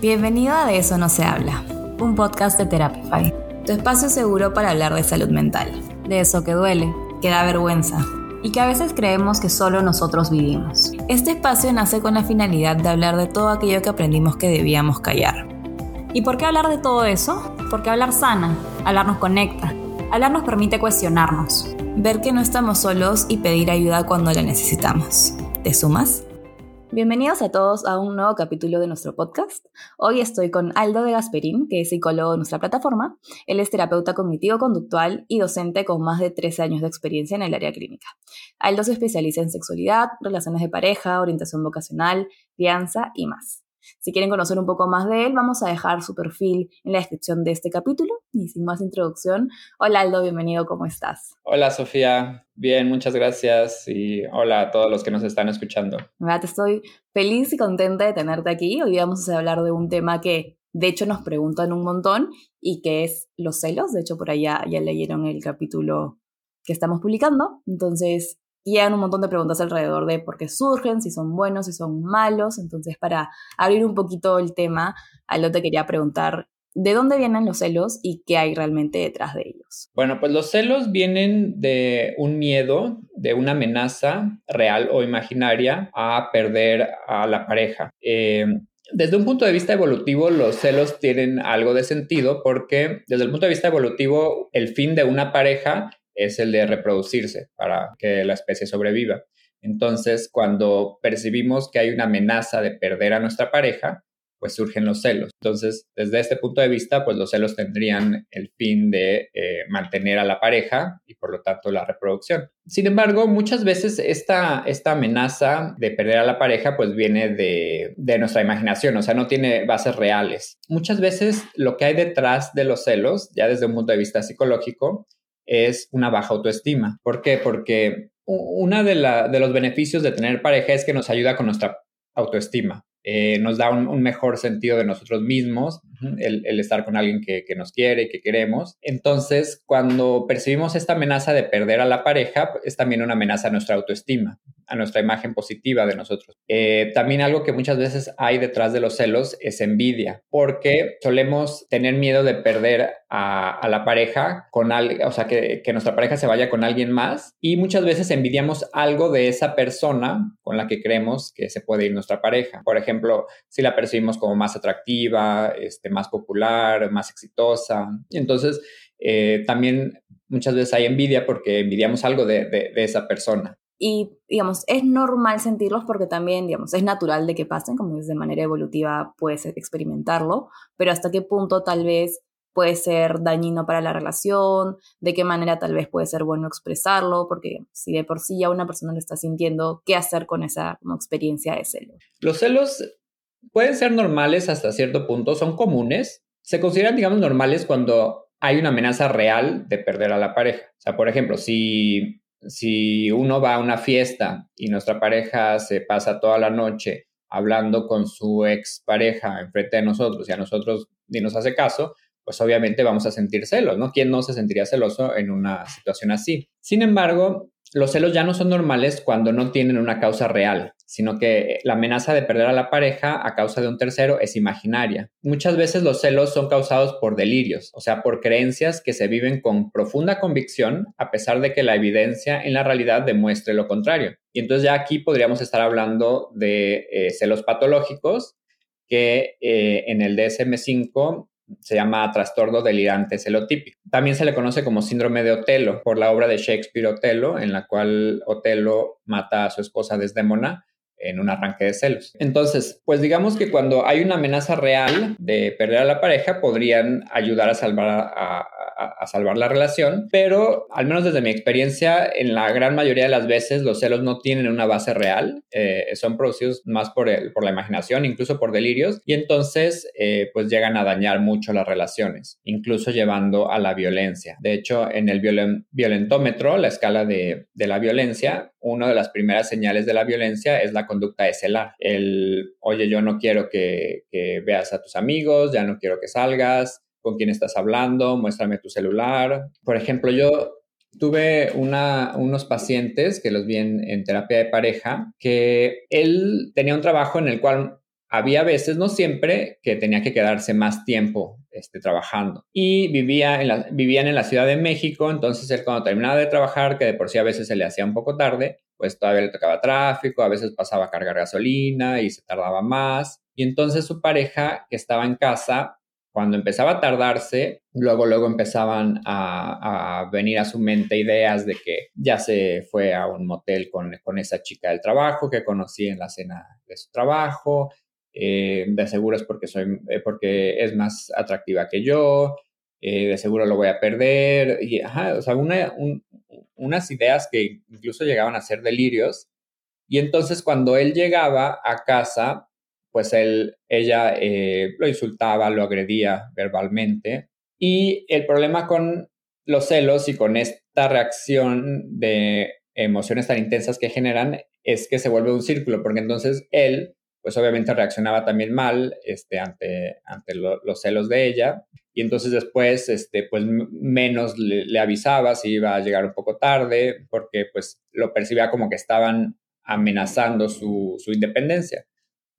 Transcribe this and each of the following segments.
Bienvenido a De eso no se habla, un podcast de Therapify, tu espacio seguro para hablar de salud mental, de eso que duele, que da vergüenza y que a veces creemos que solo nosotros vivimos. Este espacio nace con la finalidad de hablar de todo aquello que aprendimos que debíamos callar. ¿Y por qué hablar de todo eso? Porque hablar sana, hablar nos conecta, hablar nos permite cuestionarnos, ver que no estamos solos y pedir ayuda cuando la necesitamos. ¿Te sumas? Bienvenidos a todos a un nuevo capítulo de nuestro podcast. Hoy estoy con Aldo de Gasperín, que es psicólogo de nuestra plataforma. Él es terapeuta cognitivo-conductual y docente con más de 13 años de experiencia en el área clínica. Aldo se especializa en sexualidad, relaciones de pareja, orientación vocacional, crianza y más. Si quieren conocer un poco más de él, vamos a dejar su perfil en la descripción de este capítulo. Y sin más introducción, hola Aldo, bienvenido, ¿cómo estás? Hola Sofía, bien, muchas gracias y hola a todos los que nos están escuchando. Te estoy feliz y contenta de tenerte aquí. Hoy vamos a hablar de un tema que de hecho nos preguntan un montón y que es los celos. De hecho, por allá ya leyeron el capítulo que estamos publicando. Entonces, y hay un montón de preguntas alrededor de por qué surgen, si son buenos, si son malos. Entonces, para abrir un poquito el tema, lo te quería preguntar de dónde vienen los celos y qué hay realmente detrás de ellos. Bueno, pues los celos vienen de un miedo, de una amenaza real o imaginaria a perder a la pareja. Eh, desde un punto de vista evolutivo, los celos tienen algo de sentido porque desde el punto de vista evolutivo, el fin de una pareja es el de reproducirse para que la especie sobreviva. Entonces, cuando percibimos que hay una amenaza de perder a nuestra pareja, pues surgen los celos. Entonces, desde este punto de vista, pues los celos tendrían el fin de eh, mantener a la pareja y por lo tanto la reproducción. Sin embargo, muchas veces esta, esta amenaza de perder a la pareja pues viene de, de nuestra imaginación, o sea, no tiene bases reales. Muchas veces lo que hay detrás de los celos, ya desde un punto de vista psicológico, es una baja autoestima. ¿Por qué? Porque uno de, de los beneficios de tener pareja es que nos ayuda con nuestra autoestima. Eh, nos da un, mejor sentido de nosotros mismos, el, estar con alguien que, nos quiere, y que queremos. Entonces, cuando percibimos esta amenaza de perder a la pareja, es también una amenaza a nuestra autoestima, a nuestra imagen positiva de nosotros. Eh, también algo que muchas veces hay detrás de los celos es envidia, porque solemos tener miedo de perder a, la pareja con alguien, o sea, que, que nuestra pareja se vaya con alguien más y muchas veces envidiamos algo de esa persona con la que creemos que se puede ir nuestra pareja. Por ejemplo, si la percibimos como más atractiva, este, más popular, más exitosa. Y entonces, eh, también muchas veces hay envidia porque envidiamos algo de, de, de, esa persona. Y, digamos, es normal sentirlos porque también, digamos, es natural de que pasen, como es de manera evolutiva puedes experimentarlo, pero hasta qué punto tal vez puede ser dañino para la relación, de qué manera tal vez puede ser bueno expresarlo, porque si de por sí ya una persona lo está sintiendo, ¿qué hacer con esa experiencia de celos? Los celos pueden ser normales hasta cierto punto, son comunes, se consideran, digamos, normales cuando hay una amenaza real de perder a la pareja. O sea, por ejemplo, si, si uno va a una fiesta y nuestra pareja se pasa toda la noche hablando con su ex pareja enfrente de nosotros y a nosotros ni nos hace caso, pues obviamente vamos a sentir celos, ¿no? ¿Quién no se sentiría celoso en una situación así? Sin embargo, los celos ya no son normales cuando no tienen una causa real, sino que la amenaza de perder a la pareja a causa de un tercero es imaginaria. Muchas veces los celos son causados por delirios, o sea, por creencias que se viven con profunda convicción a pesar de que la evidencia en la realidad demuestre lo contrario. Y entonces ya aquí podríamos estar hablando de eh, celos patológicos que eh, en el DSM5 se llama trastorno delirante celotípico. También se le conoce como síndrome de Otelo por la obra de Shakespeare Otelo, en la cual Otelo mata a su esposa Desdémona en un arranque de celos. Entonces, pues digamos que cuando hay una amenaza real de perder a la pareja, podrían ayudar a salvar a, a, salvar la relación, pero al menos desde mi experiencia, en la gran mayoría de las veces los celos no tienen una base real, eh, son producidos más por, el, por la imaginación, incluso por delirios, y entonces eh, pues llegan a dañar mucho las relaciones, incluso llevando a la violencia. De hecho, en el violentómetro, la escala de, de la violencia, una de las primeras señales de la violencia es la conducta de celar. El, oye, yo no quiero que veas a tus amigos, ya no quiero que salgas, con quién estás hablando, muéstrame tu celular. Por ejemplo, yo tuve unos pacientes que los vi en, terapia de pareja, que él tenía un trabajo en el cual había veces, no siempre, que tenía que quedarse más tiempo este, trabajando. Y vivía vivían en la Ciudad de México, entonces él cuando terminaba de trabajar, que de por sí a veces se le hacía un poco tarde, pues todavía le tocaba tráfico, a veces pasaba a cargar gasolina y se tardaba más. Y entonces su pareja, que estaba en casa, cuando empezaba a tardarse, luego, luego empezaban a, venir a su mente ideas de que ya se fue a un motel con, con esa chica del trabajo que conocí en la cena de su trabajo, eh, de seguro es porque, soy, eh, porque es más atractiva que yo, eh, de seguro lo voy a perder, y, o sea, unas ideas que incluso llegaban a ser delirios. Y entonces cuando él llegaba a casa, pues él, ella lo insultaba, lo agredía verbalmente. Y el problema con los celos y con esta reacción de emociones tan intensas que generan es que se vuelve un círculo, porque entonces él pues obviamente reaccionaba también mal este, ante, ante los celos de ella. Y entonces después, este, pues menos le, avisaba si iba a llegar un poco tarde, porque pues lo percibía como que estaban amenazando su, su independencia.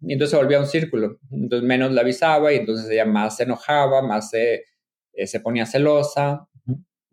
Y entonces se volvía un círculo. Entonces menos le avisaba y entonces ella más se enojaba, más se, eh, se ponía celosa.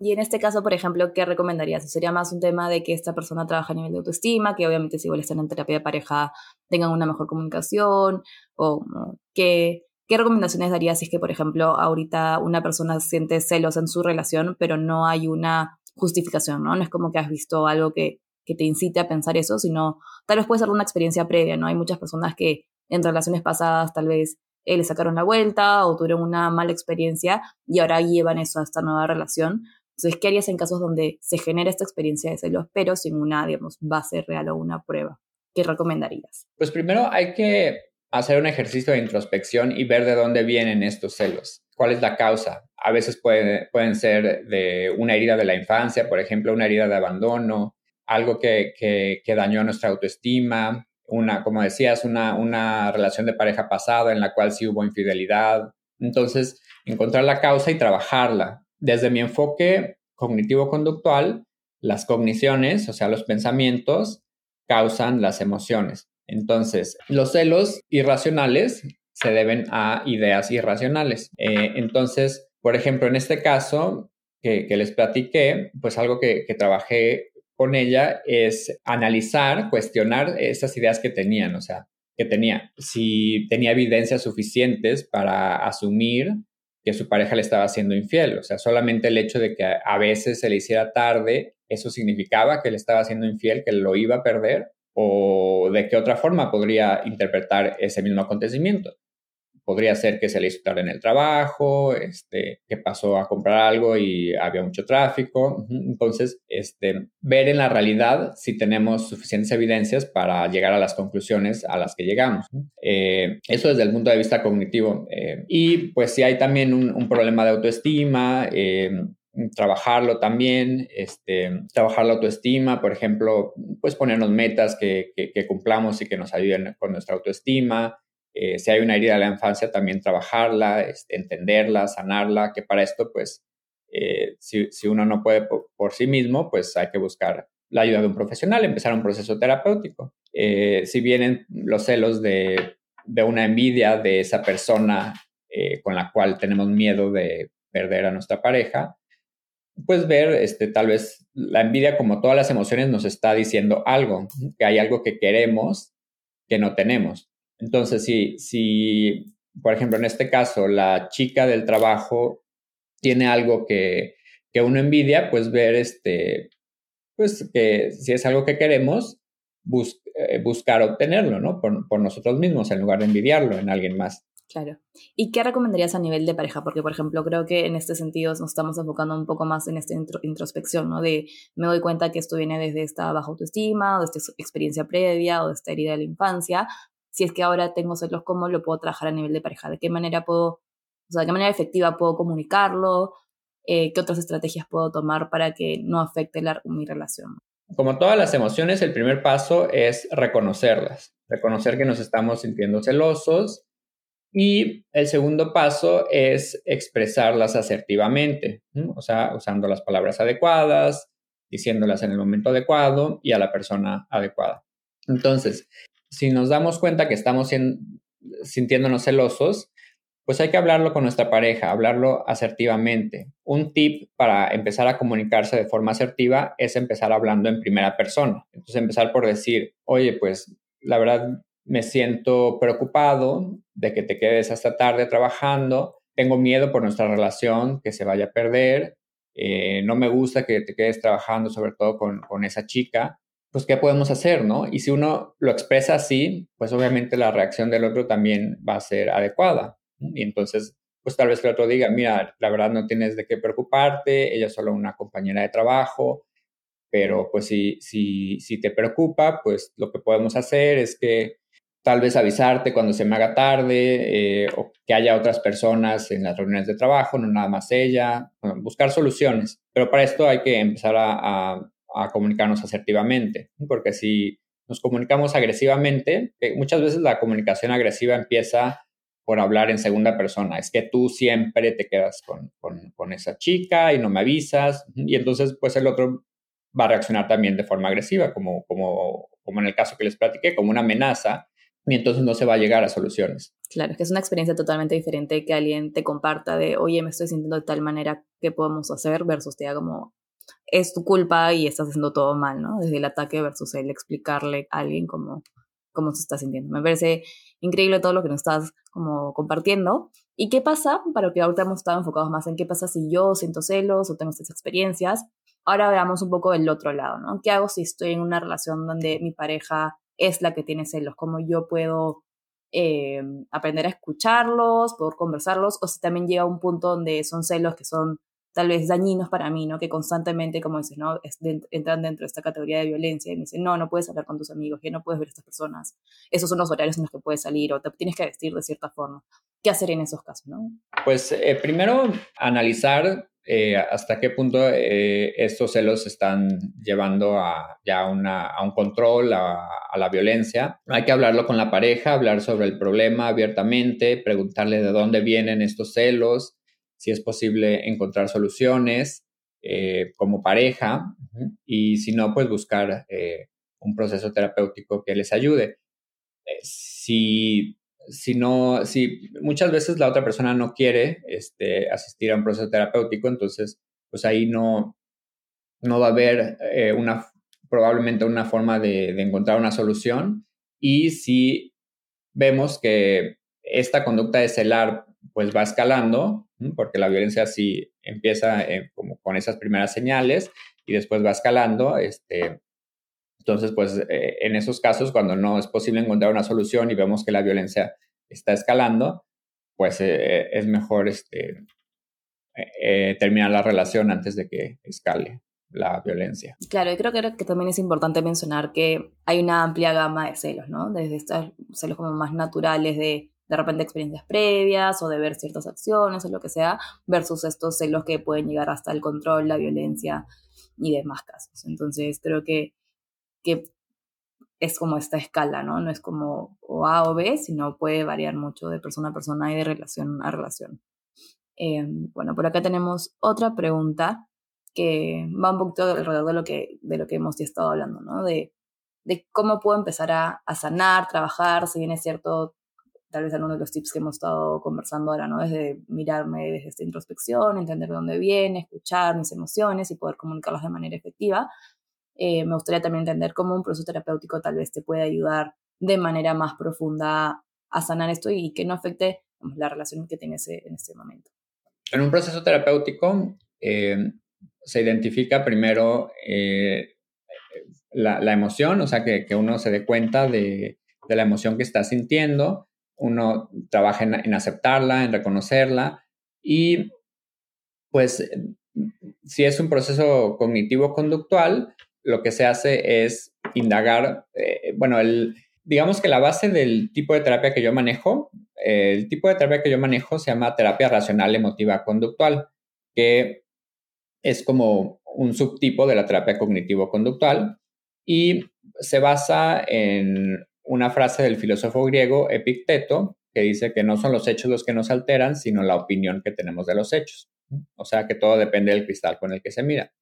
Y en este caso, por ejemplo, ¿qué recomendarías? ¿Sería más un tema de que esta persona trabaja a nivel de autoestima, que obviamente si igual están en terapia de pareja tengan una mejor comunicación? ¿O qué, qué recomendaciones darías si es que, por ejemplo, ahorita una persona siente celos en su relación, pero no hay una justificación, ¿no? No es como que has visto algo que, que te incite a pensar eso, sino tal vez puede ser una experiencia previa, ¿no? Hay muchas personas que en relaciones pasadas tal vez eh, le sacaron la vuelta o tuvieron una mala experiencia y ahora llevan eso a esta nueva relación entonces, ¿qué harías en casos donde se genera esta experiencia de celos, pero sin una, digamos, base real o una prueba? ¿Qué recomendarías? Pues primero hay que hacer un ejercicio de introspección y ver de dónde vienen estos celos. ¿Cuál es la causa? A veces pueden ser de una herida de la infancia, por ejemplo, una herida de abandono, algo que, que, dañó nuestra autoestima, una, como decías, una, una relación de pareja pasada en la cual sí hubo infidelidad. Entonces, encontrar la causa y trabajarla. Desde mi enfoque cognitivo-conductual, las cogniciones, o sea, los pensamientos, causan las emociones. Entonces, los celos irracionales se deben a ideas irracionales. Eh, entonces, por ejemplo, en este caso que, les platiqué, pues algo que, que, trabajé con ella es analizar, cuestionar esas ideas que tenían, o sea, que tenía, si tenía evidencias suficientes para asumir que su pareja le estaba haciendo infiel. O sea, solamente el hecho de que a veces se le hiciera tarde, eso significaba que le estaba haciendo infiel, que lo iba a perder, o de qué otra forma podría interpretar ese mismo acontecimiento. Podría ser que se le hizo tarde en el trabajo, este, que pasó a comprar algo y había mucho tráfico. Entonces, este, ver en la realidad si tenemos suficientes evidencias para llegar a las conclusiones a las que llegamos. Eh, eso desde el punto de vista cognitivo. Eh, y pues si hay también un, problema de autoestima, eh, trabajarlo también, este, trabajar la autoestima, por ejemplo, pues ponernos metas que, que, cumplamos y que nos ayuden con nuestra autoestima, eh, si hay una herida de la infancia, también trabajarla, este, entenderla, sanarla, que para esto, pues, eh, si, uno no puede por, sí mismo, pues hay que buscar la ayuda de un profesional, empezar un proceso terapéutico. Eh, si vienen los celos de, una envidia de esa persona con la cual tenemos miedo de perder a nuestra pareja, pues ver, este, tal vez la envidia, como todas las emociones, nos está diciendo algo, que hay algo que queremos que no tenemos. Entonces, si, si, por ejemplo, en este caso, la chica del trabajo tiene algo que, que uno envidia, pues ver este, pues que si es algo que queremos, eh, buscar obtenerlo, ¿no? Por, por, nosotros mismos, en lugar de envidiarlo en alguien más. Claro. ¿Y qué recomendarías a nivel de pareja? Porque, por ejemplo, creo que en este sentido nos estamos enfocando un poco más en esta introspección, ¿no? De me doy cuenta que esto viene desde esta baja autoestima, o de esta experiencia previa, o de esta herida de la infancia, si es que ahora tengo celos, ¿cómo lo puedo trabajar a nivel de pareja? ¿De qué manera puedo, o sea, de qué manera efectiva puedo comunicarlo? Eh, ¿Qué otras estrategias puedo tomar para que no afecte la, mi relación? Como todas las emociones, el primer paso es reconocerlas, reconocer que nos estamos sintiendo celosos. Y el segundo paso es expresarlas asertivamente, o sea, usando las palabras adecuadas, diciéndolas en el momento adecuado y a la persona adecuada. Entonces, si nos damos cuenta que estamos sintiéndonos celosos, pues hay que hablarlo con nuestra pareja, hablarlo asertivamente. Un tip para empezar a comunicarse de forma asertiva es empezar hablando en primera persona. Entonces empezar por decir, oye, pues la verdad me siento preocupado de que te quedes hasta tarde trabajando, tengo miedo por nuestra relación que se vaya a perder, eh, no me gusta que te quedes trabajando sobre todo con, con esa chica, pues ¿qué podemos hacer, no? Y si uno lo expresa así, pues obviamente la reacción del otro también va a ser adecuada. Y entonces, pues tal vez el otro diga, mira, la verdad no tienes de qué preocuparte, ella es solo una compañera de trabajo, pero pues si, si, si te preocupa, pues lo que podemos hacer es que tal vez avisarte cuando se me haga tarde eh, o que haya otras personas en las reuniones de trabajo, no nada más ella, buscar soluciones. Pero para esto hay que empezar a, a comunicarnos asertivamente, porque si nos comunicamos agresivamente, muchas veces la comunicación agresiva empieza por hablar en segunda persona. Es que tú siempre te quedas con, con, esa chica y no me avisas. Y entonces, pues el otro va a reaccionar también de forma agresiva, como, como, como en el caso que les platiqué, como una amenaza. Y entonces no se va a llegar a soluciones. Claro, que es una experiencia totalmente diferente que alguien te comparta de, oye, me estoy sintiendo de tal manera, ¿qué podemos hacer? Versus te diga como, es tu culpa y estás haciendo todo mal, ¿no? Desde el ataque versus el explicarle a alguien cómo, cómo se está sintiendo. Me parece increíble todo lo que nos estás como compartiendo. ¿Y qué pasa? Para que ahorita hemos estado enfocados más en qué pasa si yo siento celos o tengo estas experiencias. Ahora veamos un poco el otro lado, ¿no? ¿Qué hago si estoy en una relación donde mi pareja es la que tiene celos? ¿Cómo yo puedo eh, aprender a escucharlos, poder conversarlos? O si también llega un punto donde son celos que son tal vez dañinos para mí, ¿no? Que constantemente, como dices, ¿no? entran dentro de esta categoría de violencia y me dicen, no, no puedes hablar con tus amigos, que no puedes ver a estas personas, esos son los horarios en los que puedes salir o te tienes que vestir de cierta forma. ¿Qué hacer en esos casos, no? Pues eh, primero analizar eh, hasta qué punto eh, estos celos están llevando a ya una, a un control, a, a, la violencia. Hay que hablarlo con la pareja, hablar sobre el problema abiertamente, preguntarle de dónde vienen estos celos, si es posible encontrar soluciones eh, como pareja y si no, pues buscar eh, un proceso terapéutico que les ayude. Eh, si, si no, si muchas veces la otra persona no quiere este, asistir a un proceso terapéutico, entonces pues ahí no, no va a haber una, probablemente una forma de, de encontrar una solución y si vemos que esta conducta de celar pues va escalando, porque la violencia sí empieza eh, como con esas primeras señales y después va escalando. Este, entonces, pues eh, en esos casos, cuando no es posible encontrar una solución y vemos que la violencia está escalando, pues eh, es mejor este, terminar la relación antes de que escale la violencia. Claro, y creo que, que también es importante mencionar que hay una amplia gama de celos, ¿no? Desde estos celos como más naturales de de repente experiencias previas o de ver ciertas acciones o lo que sea, versus estos celos que pueden llegar hasta el control, la violencia y demás casos. Entonces creo que, que es como esta escala, ¿no? No es como o A o B, sino puede variar mucho de persona a persona y de relación a relación. Eh, bueno, por acá tenemos otra pregunta que va un poquito alrededor de lo que, de lo que hemos estado hablando, ¿no? De, de cómo puedo empezar a, a sanar, trabajar, si bien es cierto, tal vez algunos de los tips que hemos estado conversando ahora, ¿no? Desde mirarme desde esta introspección, entender de dónde viene, escuchar mis emociones y poder comunicarlas de manera efectiva. Eh, me gustaría también entender cómo un proceso terapéutico tal vez te puede ayudar de manera más profunda a sanar esto y que no afecte la relación que tienes en este momento. En un proceso terapéutico eh, se identifica primero eh, la, la, emoción, o sea, que, que uno se dé cuenta de, de la emoción que está sintiendo, uno trabaja en, aceptarla, en reconocerla y pues si es un proceso cognitivo-conductual, lo que se hace es indagar, eh, bueno, el, digamos que la base del tipo de terapia que yo manejo, el tipo de terapia que yo manejo se llama terapia racional emotiva conductual, que es como un subtipo de la terapia cognitivo-conductual y se basa en una frase del filósofo griego Epicteto que dice que no son los hechos los que nos alteran, sino la opinión que tenemos de los hechos. O sea que todo depende del cristal con el que se mira.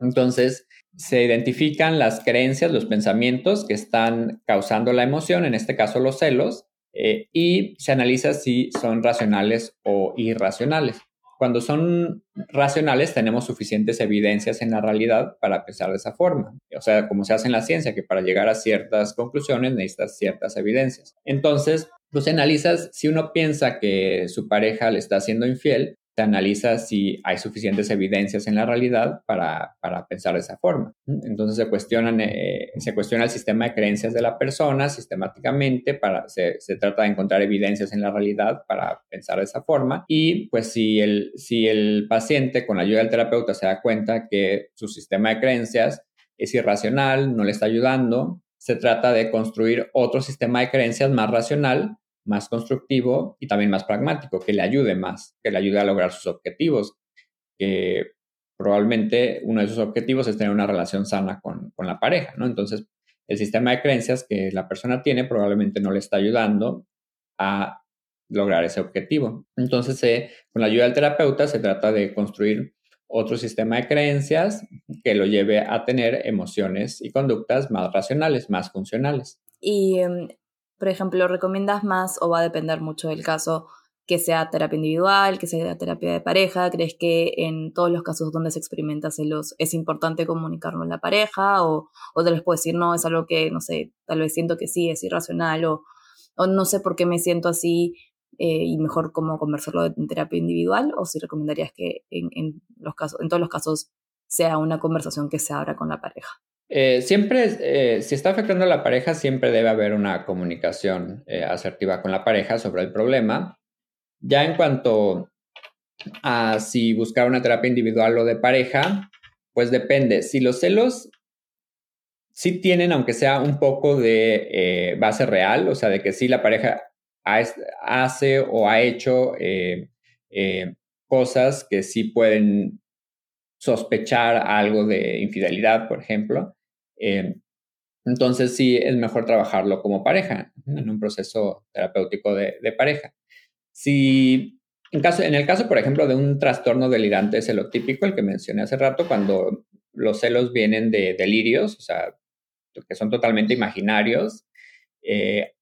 Entonces, se identifican las creencias, los pensamientos que están causando la emoción, en este caso los celos, eh, y se analiza si son racionales o irracionales. Cuando son racionales tenemos suficientes evidencias en la realidad para pensar de esa forma. O sea, como se hace en la ciencia, que para llegar a ciertas conclusiones necesitas ciertas evidencias. Entonces, pues analizas si uno piensa que su pareja le está haciendo infiel, se analiza si hay suficientes evidencias en la realidad para, pensar de esa forma. Entonces se, cuestionan, eh, se cuestiona el sistema de creencias de la persona sistemáticamente, para, se, trata de encontrar evidencias en la realidad para pensar de esa forma y pues si el, si el paciente con la ayuda del terapeuta se da cuenta que su sistema de creencias es irracional, no le está ayudando, se trata de construir otro sistema de creencias más racional más constructivo y también más pragmático, que le ayude más, que le ayude a lograr sus objetivos, que probablemente uno de sus objetivos es tener una relación sana con, la pareja, ¿no? Entonces, el sistema de creencias que la persona tiene probablemente no le está ayudando a lograr ese objetivo. Entonces, con la ayuda del terapeuta se trata de construir otro sistema de creencias que lo lleve a tener emociones y conductas más racionales, más funcionales. Y em, por ejemplo, ¿recomiendas más o va a depender mucho del caso que sea terapia individual, que sea terapia de pareja? ¿Crees que en todos los casos donde se experimenta celos es importante comunicarlo en la pareja? ¿O, o te les puedo decir, no, es algo que, no sé, tal vez siento que sí, es irracional o, o no sé por qué me siento así eh, y mejor cómo conversarlo en terapia individual? ¿O si recomendarías que en, en, los casos, en todos los casos sea una conversación que se abra con la pareja? Eh, siempre, eh, si está afectando a la pareja, siempre debe haber una comunicación eh, asertiva con la pareja sobre el problema. Ya en cuanto a si buscar una terapia individual o de pareja, pues depende. Si los celos sí tienen, aunque sea un poco de base real, o sea, de que sí la pareja hace o ha hecho cosas que sí pueden sospechar algo de infidelidad, por ejemplo, eh, entonces sí es mejor trabajarlo como pareja, en un proceso terapéutico de, pareja. Si en, caso, en el caso, por ejemplo, de un trastorno delirante celotípico, el que mencioné hace rato, cuando los celos vienen de delirios, o sea, que son totalmente imaginarios eh,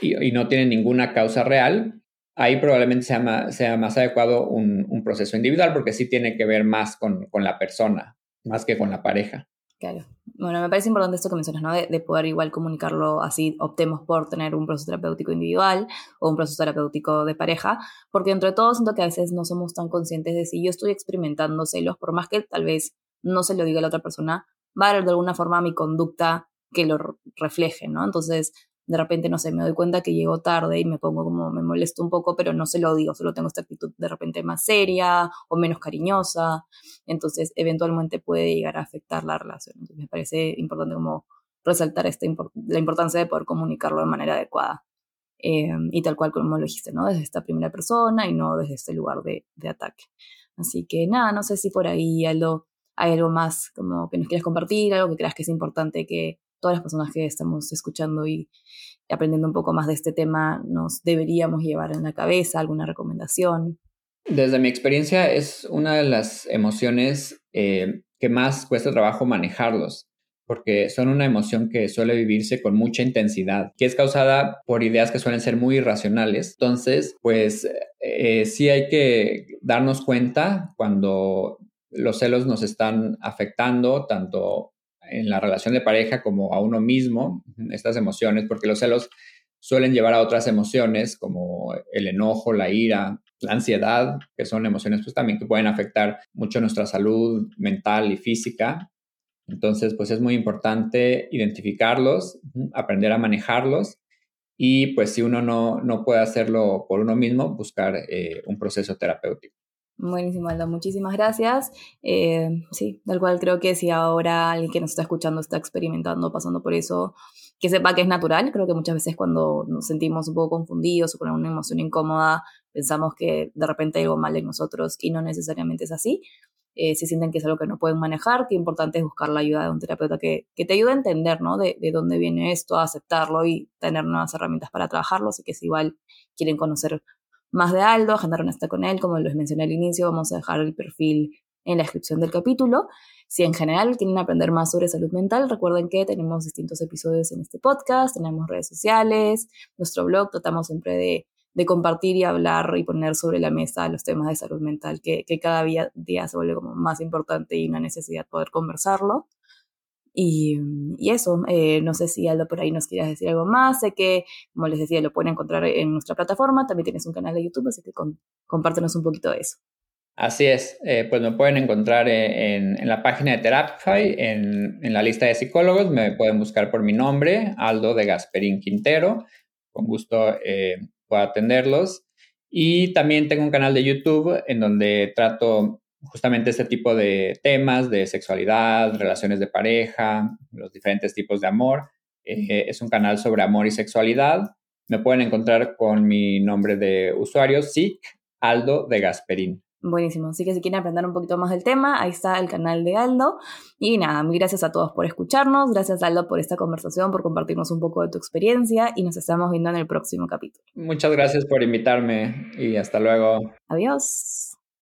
y, no tienen ninguna causa real, ahí probablemente sea sea más adecuado un, un, proceso individual porque sí tiene que ver más con, con la persona, más que con la pareja. Claro. Bueno, me parece importante esto que mencionas, ¿no? De, poder igual comunicarlo así, optemos por tener un proceso terapéutico individual o un proceso terapéutico de pareja, porque entre todo siento que a veces no somos tan conscientes de si yo estoy experimentando celos, por más que tal vez no se lo diga a la otra persona, va a haber de alguna forma mi conducta que lo refleje, ¿no? Entonces, de repente, no sé, me doy cuenta que llego tarde y me pongo como, me molesto un poco, pero no se lo digo, solo tengo esta actitud de repente más seria o menos cariñosa, entonces eventualmente puede llegar a afectar la relación. Me parece importante como resaltar esta la importancia de poder comunicarlo de manera adecuada. Eh, y tal cual como lo dijiste, ¿no? Desde esta primera persona y no desde este lugar de, ataque. Así que nada, no sé si por ahí algo, hay algo más como que nos quieras compartir, algo que creas que es importante que todas las personas que estamos escuchando y aprendiendo un poco más de este tema nos deberíamos llevar en la cabeza, alguna recomendación. Desde mi experiencia es una de las emociones eh, que más cuesta trabajo manejarlos, porque son una emoción que suele vivirse con mucha intensidad, que es causada por ideas que suelen ser muy irracionales. Entonces, pues eh, sí hay que darnos cuenta cuando los celos nos están afectando, tanto en la relación de pareja como a uno mismo, estas emociones, porque los celos suelen llevar a otras emociones como el enojo, la ira, la ansiedad, que son emociones pues también que pueden afectar mucho nuestra salud mental y física. Entonces, pues es muy importante identificarlos, aprender a manejarlos y pues si uno no, no puede hacerlo por uno mismo, buscar eh, un proceso terapéutico. Buenísimo, Aldo. Muchísimas gracias. Eh, sí, tal cual creo que si ahora alguien que nos está escuchando está experimentando, pasando por eso, que sepa que es natural. Creo que muchas veces cuando nos sentimos un poco confundidos o con una emoción incómoda, pensamos que de repente hay algo mal en nosotros y no necesariamente es así. Eh, si sienten que es algo que no pueden manejar, qué importante es buscar la ayuda de un terapeuta que, que te ayude a entender, ¿no? De, de, dónde viene esto, a aceptarlo y tener nuevas herramientas para trabajarlo. Así que si igual quieren conocer más de Aldo, agendar una con él, como les mencioné al inicio, vamos a dejar el perfil en la descripción del capítulo. Si en general quieren aprender más sobre salud mental, recuerden que tenemos distintos episodios en este podcast, tenemos redes sociales, nuestro blog, tratamos siempre de, compartir y hablar y poner sobre la mesa los temas de salud mental que, cada día, día, se vuelve como más importante y una necesidad poder conversarlo. Y, eso, eh, no sé si Aldo por ahí nos quieras decir algo más. Sé que, como les decía, lo pueden encontrar en nuestra plataforma. También tienes un canal de YouTube, así que compártenos un poquito de eso. Así es, eh, pues me pueden encontrar eh, en, la página de Therapify, en, en, la lista de psicólogos, me pueden buscar por mi nombre, Aldo de Gasperín Quintero, con gusto puedo atenderlos. Y también tengo un canal de YouTube en donde trato justamente este tipo de temas de sexualidad, relaciones de pareja, los diferentes tipos de amor. Eh, es un canal sobre amor y sexualidad. Me pueden encontrar con mi nombre de usuario, SIC Aldo de Gasperín. Buenísimo. Así que si quieren aprender un poquito más del tema, ahí está el canal de Aldo. Y nada, muy gracias a todos por escucharnos. Gracias, Aldo, por esta conversación, por compartirnos un poco de tu experiencia. Y nos estamos viendo en el próximo capítulo. Muchas gracias por invitarme y hasta luego. Adiós.